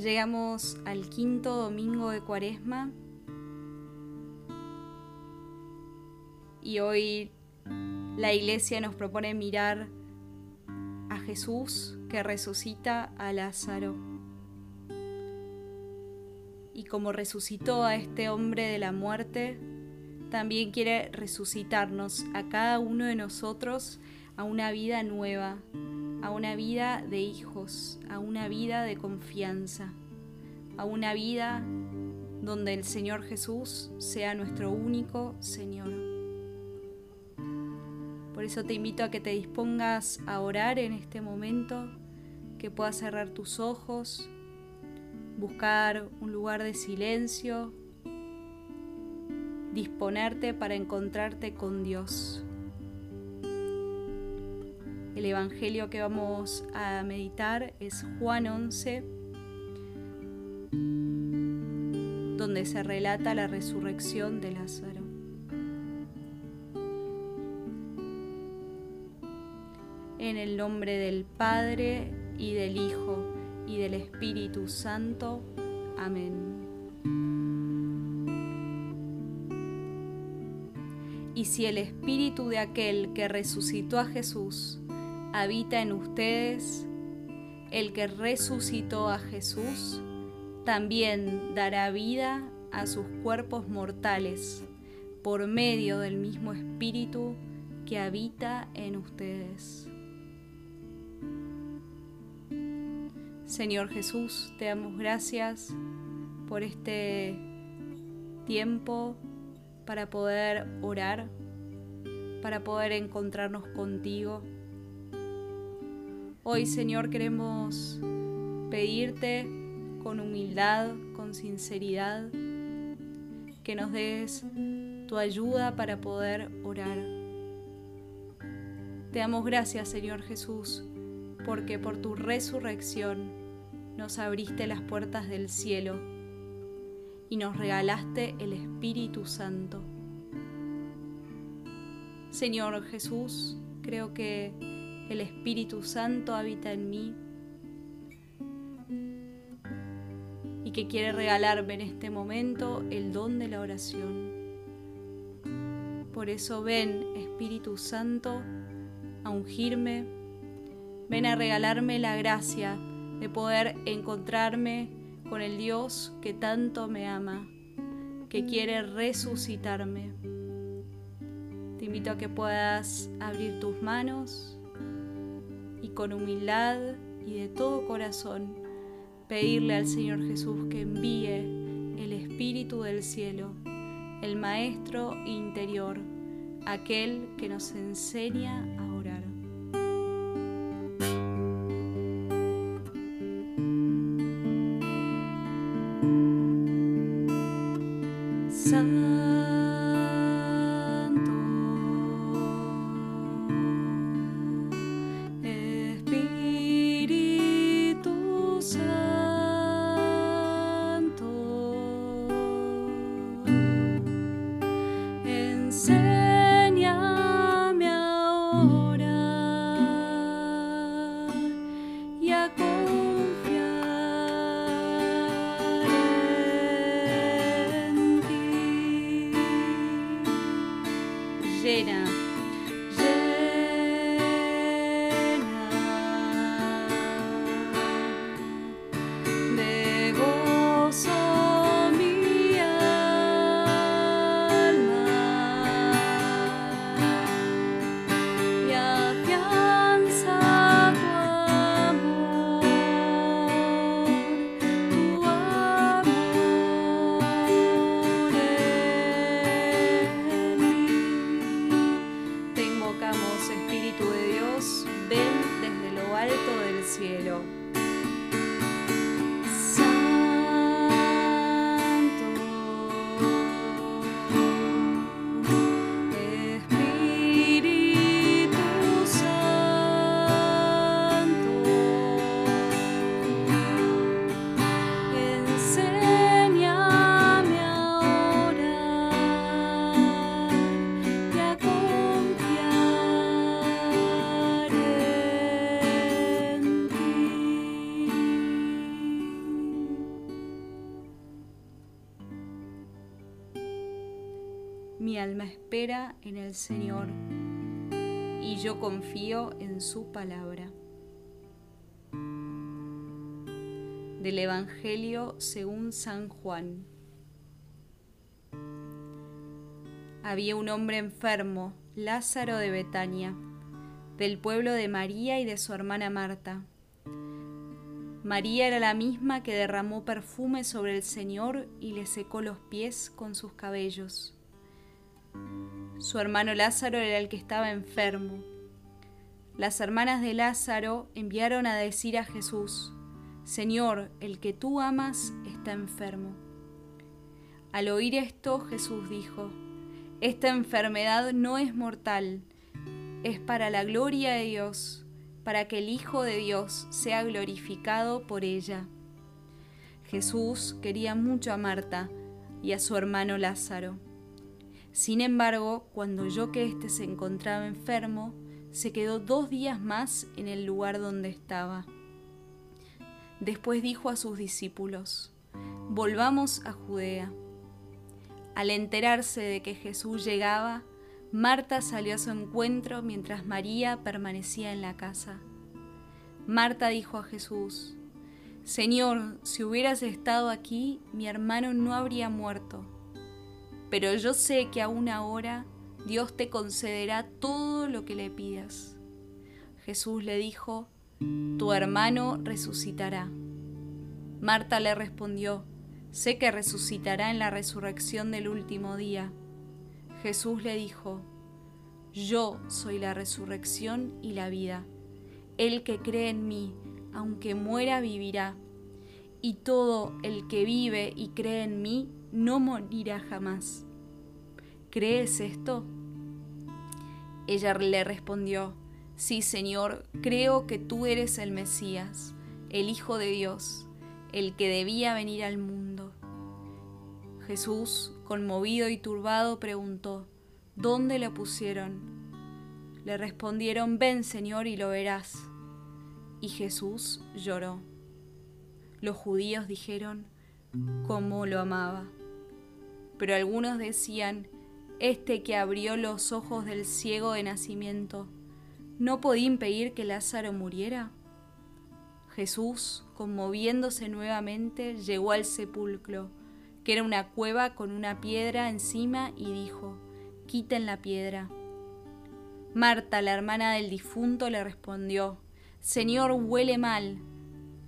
Llegamos al quinto domingo de Cuaresma y hoy la iglesia nos propone mirar a Jesús que resucita a Lázaro. Y como resucitó a este hombre de la muerte, también quiere resucitarnos a cada uno de nosotros a una vida nueva, a una vida de hijos, a una vida de confianza, a una vida donde el Señor Jesús sea nuestro único Señor. Por eso te invito a que te dispongas a orar en este momento, que puedas cerrar tus ojos, buscar un lugar de silencio, disponerte para encontrarte con Dios. El Evangelio que vamos a meditar es Juan 11, donde se relata la resurrección de Lázaro. En el nombre del Padre y del Hijo y del Espíritu Santo. Amén. Y si el Espíritu de aquel que resucitó a Jesús habita en ustedes, el que resucitó a Jesús también dará vida a sus cuerpos mortales por medio del mismo Espíritu que habita en ustedes. Señor Jesús, te damos gracias por este tiempo para poder orar, para poder encontrarnos contigo Hoy, Señor, queremos pedirte con humildad, con sinceridad, que nos des tu ayuda para poder orar. Te damos gracias, Señor Jesús, porque por tu resurrección nos abriste las puertas del cielo y nos regalaste el Espíritu Santo. Señor Jesús, creo que el Espíritu Santo habita en mí y que quiere regalarme en este momento el don de la oración. Por eso ven, Espíritu Santo, a ungirme, ven a regalarme la gracia de poder encontrarme con el Dios que tanto me ama, que quiere resucitarme. Te invito a que puedas abrir tus manos con humildad y de todo corazón pedirle al Señor Jesús que envíe el Espíritu del cielo, el Maestro interior, aquel que nos enseña a en el Señor y yo confío en su palabra. Del Evangelio según San Juan. Había un hombre enfermo, Lázaro de Betania, del pueblo de María y de su hermana Marta. María era la misma que derramó perfume sobre el Señor y le secó los pies con sus cabellos. Su hermano Lázaro era el que estaba enfermo. Las hermanas de Lázaro enviaron a decir a Jesús, Señor, el que tú amas está enfermo. Al oír esto, Jesús dijo, Esta enfermedad no es mortal, es para la gloria de Dios, para que el Hijo de Dios sea glorificado por ella. Jesús quería mucho a Marta y a su hermano Lázaro. Sin embargo, cuando oyó que éste se encontraba enfermo, se quedó dos días más en el lugar donde estaba. Después dijo a sus discípulos, Volvamos a Judea. Al enterarse de que Jesús llegaba, Marta salió a su encuentro mientras María permanecía en la casa. Marta dijo a Jesús, Señor, si hubieras estado aquí, mi hermano no habría muerto pero yo sé que aún ahora Dios te concederá todo lo que le pidas. Jesús le dijo, tu hermano resucitará. Marta le respondió, sé que resucitará en la resurrección del último día. Jesús le dijo, yo soy la resurrección y la vida. El que cree en mí, aunque muera, vivirá. Y todo el que vive y cree en mí, no morirá jamás. ¿Crees esto? Ella le respondió, Sí, Señor, creo que tú eres el Mesías, el Hijo de Dios, el que debía venir al mundo. Jesús, conmovido y turbado, preguntó, ¿Dónde lo pusieron? Le respondieron, Ven, Señor, y lo verás. Y Jesús lloró. Los judíos dijeron, cómo lo amaba pero algunos decían, este que abrió los ojos del ciego de nacimiento, ¿no podía impedir que Lázaro muriera? Jesús, conmoviéndose nuevamente, llegó al sepulcro, que era una cueva con una piedra encima, y dijo, quiten la piedra. Marta, la hermana del difunto, le respondió, Señor, huele mal,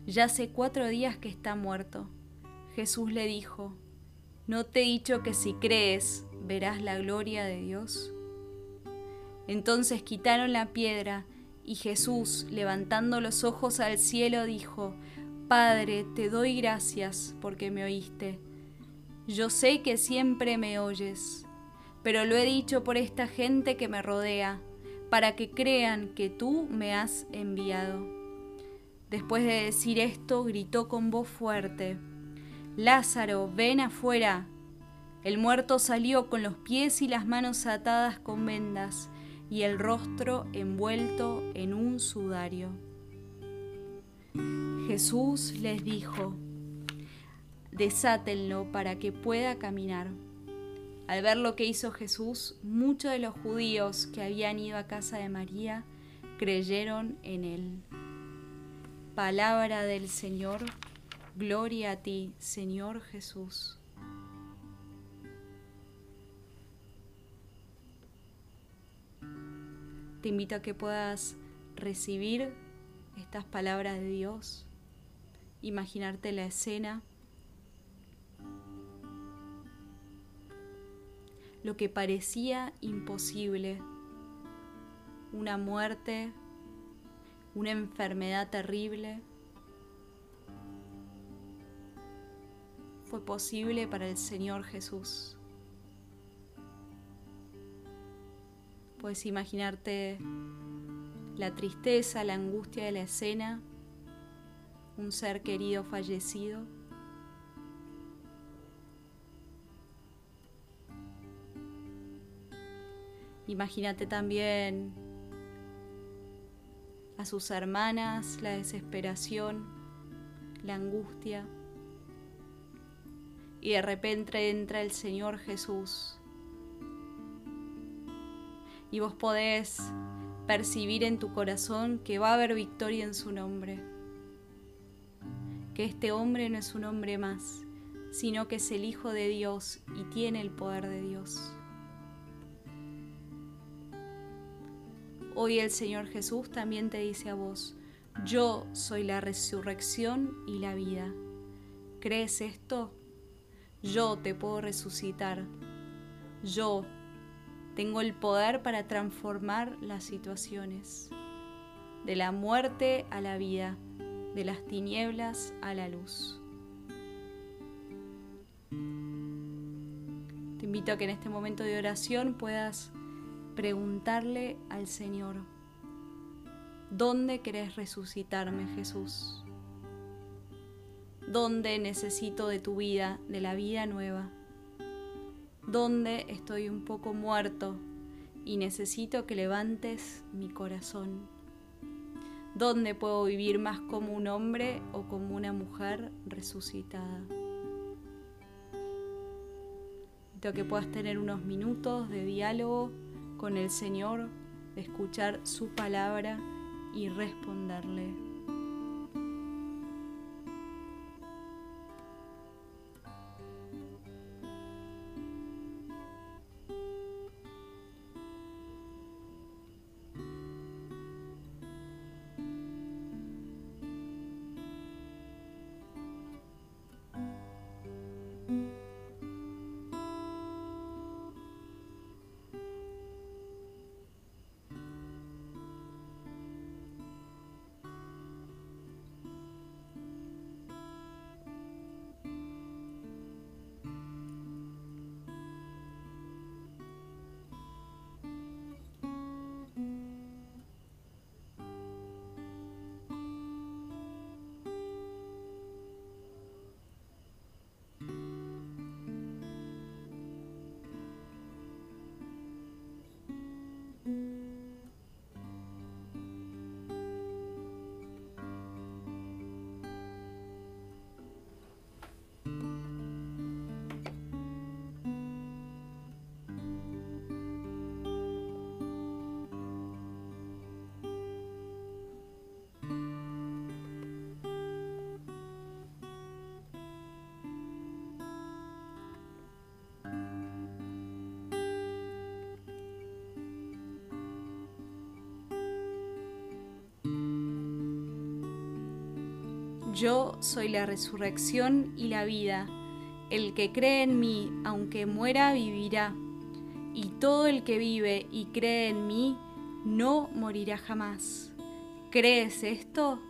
ya hace cuatro días que está muerto. Jesús le dijo, ¿No te he dicho que si crees verás la gloria de Dios? Entonces quitaron la piedra y Jesús, levantando los ojos al cielo, dijo, Padre, te doy gracias porque me oíste. Yo sé que siempre me oyes, pero lo he dicho por esta gente que me rodea, para que crean que tú me has enviado. Después de decir esto, gritó con voz fuerte, Lázaro, ven afuera. El muerto salió con los pies y las manos atadas con vendas y el rostro envuelto en un sudario. Jesús les dijo, desátenlo para que pueda caminar. Al ver lo que hizo Jesús, muchos de los judíos que habían ido a casa de María creyeron en él. Palabra del Señor. Gloria a ti, Señor Jesús. Te invito a que puedas recibir estas palabras de Dios, imaginarte la escena, lo que parecía imposible, una muerte, una enfermedad terrible fue posible para el Señor Jesús. Puedes imaginarte la tristeza, la angustia de la escena, un ser querido fallecido. Imagínate también a sus hermanas, la desesperación, la angustia y de repente entra el Señor Jesús y vos podés percibir en tu corazón que va a haber victoria en su nombre. Que este hombre no es un hombre más, sino que es el Hijo de Dios y tiene el poder de Dios. Hoy el Señor Jesús también te dice a vos, yo soy la resurrección y la vida. ¿Crees esto? Yo te puedo resucitar. Yo tengo el poder para transformar las situaciones, de la muerte a la vida, de las tinieblas a la luz. Te invito a que en este momento de oración puedas preguntarle al Señor, ¿dónde querés resucitarme Jesús? ¿Dónde necesito de tu vida, de la vida nueva? ¿Dónde estoy un poco muerto y necesito que levantes mi corazón? ¿Dónde puedo vivir más como un hombre o como una mujer resucitada? Espero que puedas tener unos minutos de diálogo con el Señor, de escuchar su palabra y responderle. Yo soy la resurrección y la vida. El que cree en mí, aunque muera, vivirá. Y todo el que vive y cree en mí, no morirá jamás. ¿Crees esto?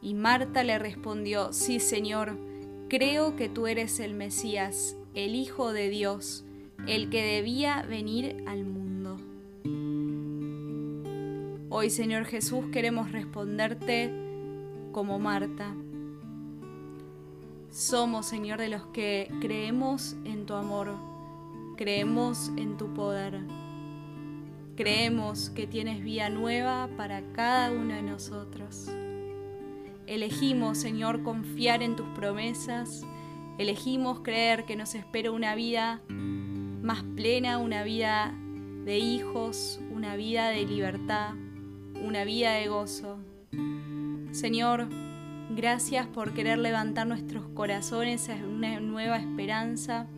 Y Marta le respondió, sí, Señor, creo que tú eres el Mesías, el Hijo de Dios, el que debía venir al mundo. Hoy, Señor Jesús, queremos responderte como Marta. Somos, Señor, de los que creemos en tu amor, creemos en tu poder, creemos que tienes vía nueva para cada uno de nosotros. Elegimos, Señor, confiar en tus promesas, elegimos creer que nos espera una vida más plena, una vida de hijos, una vida de libertad, una vida de gozo. Señor, gracias por querer levantar nuestros corazones a una nueva esperanza.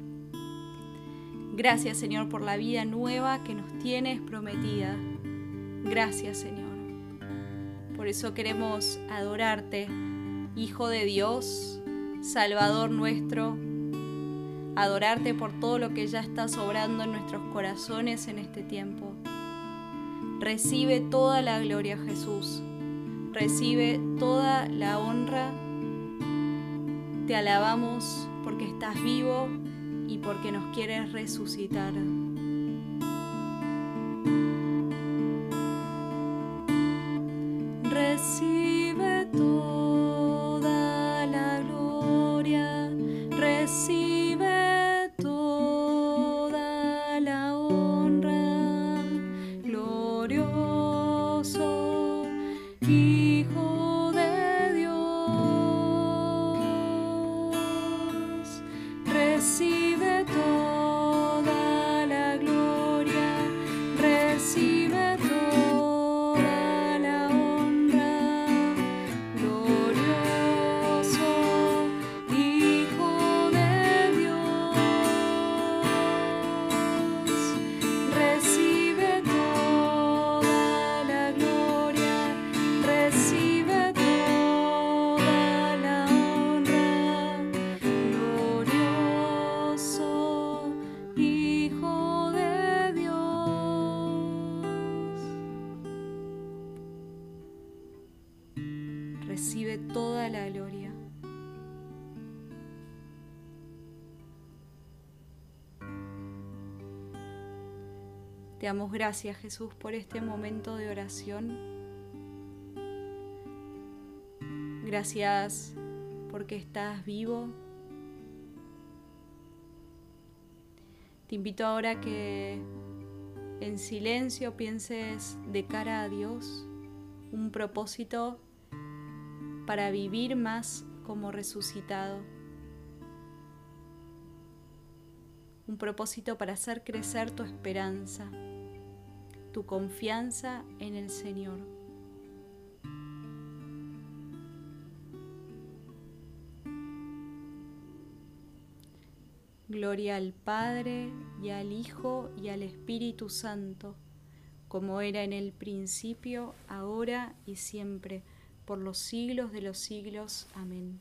Gracias, Señor, por la vida nueva que nos tienes prometida. Gracias, Señor. Por eso queremos adorarte, Hijo de Dios, Salvador nuestro. Adorarte por todo lo que ya está sobrando en nuestros corazones en este tiempo. Recibe toda la gloria, Jesús recibe toda la honra. Te alabamos porque estás vivo y porque nos quieres resucitar. Te damos gracias Jesús por este momento de oración. Gracias porque estás vivo. Te invito ahora que en silencio pienses de cara a Dios un propósito para vivir más como resucitado. Un propósito para hacer crecer tu esperanza tu confianza en el Señor. Gloria al Padre y al Hijo y al Espíritu Santo, como era en el principio, ahora y siempre, por los siglos de los siglos. Amén.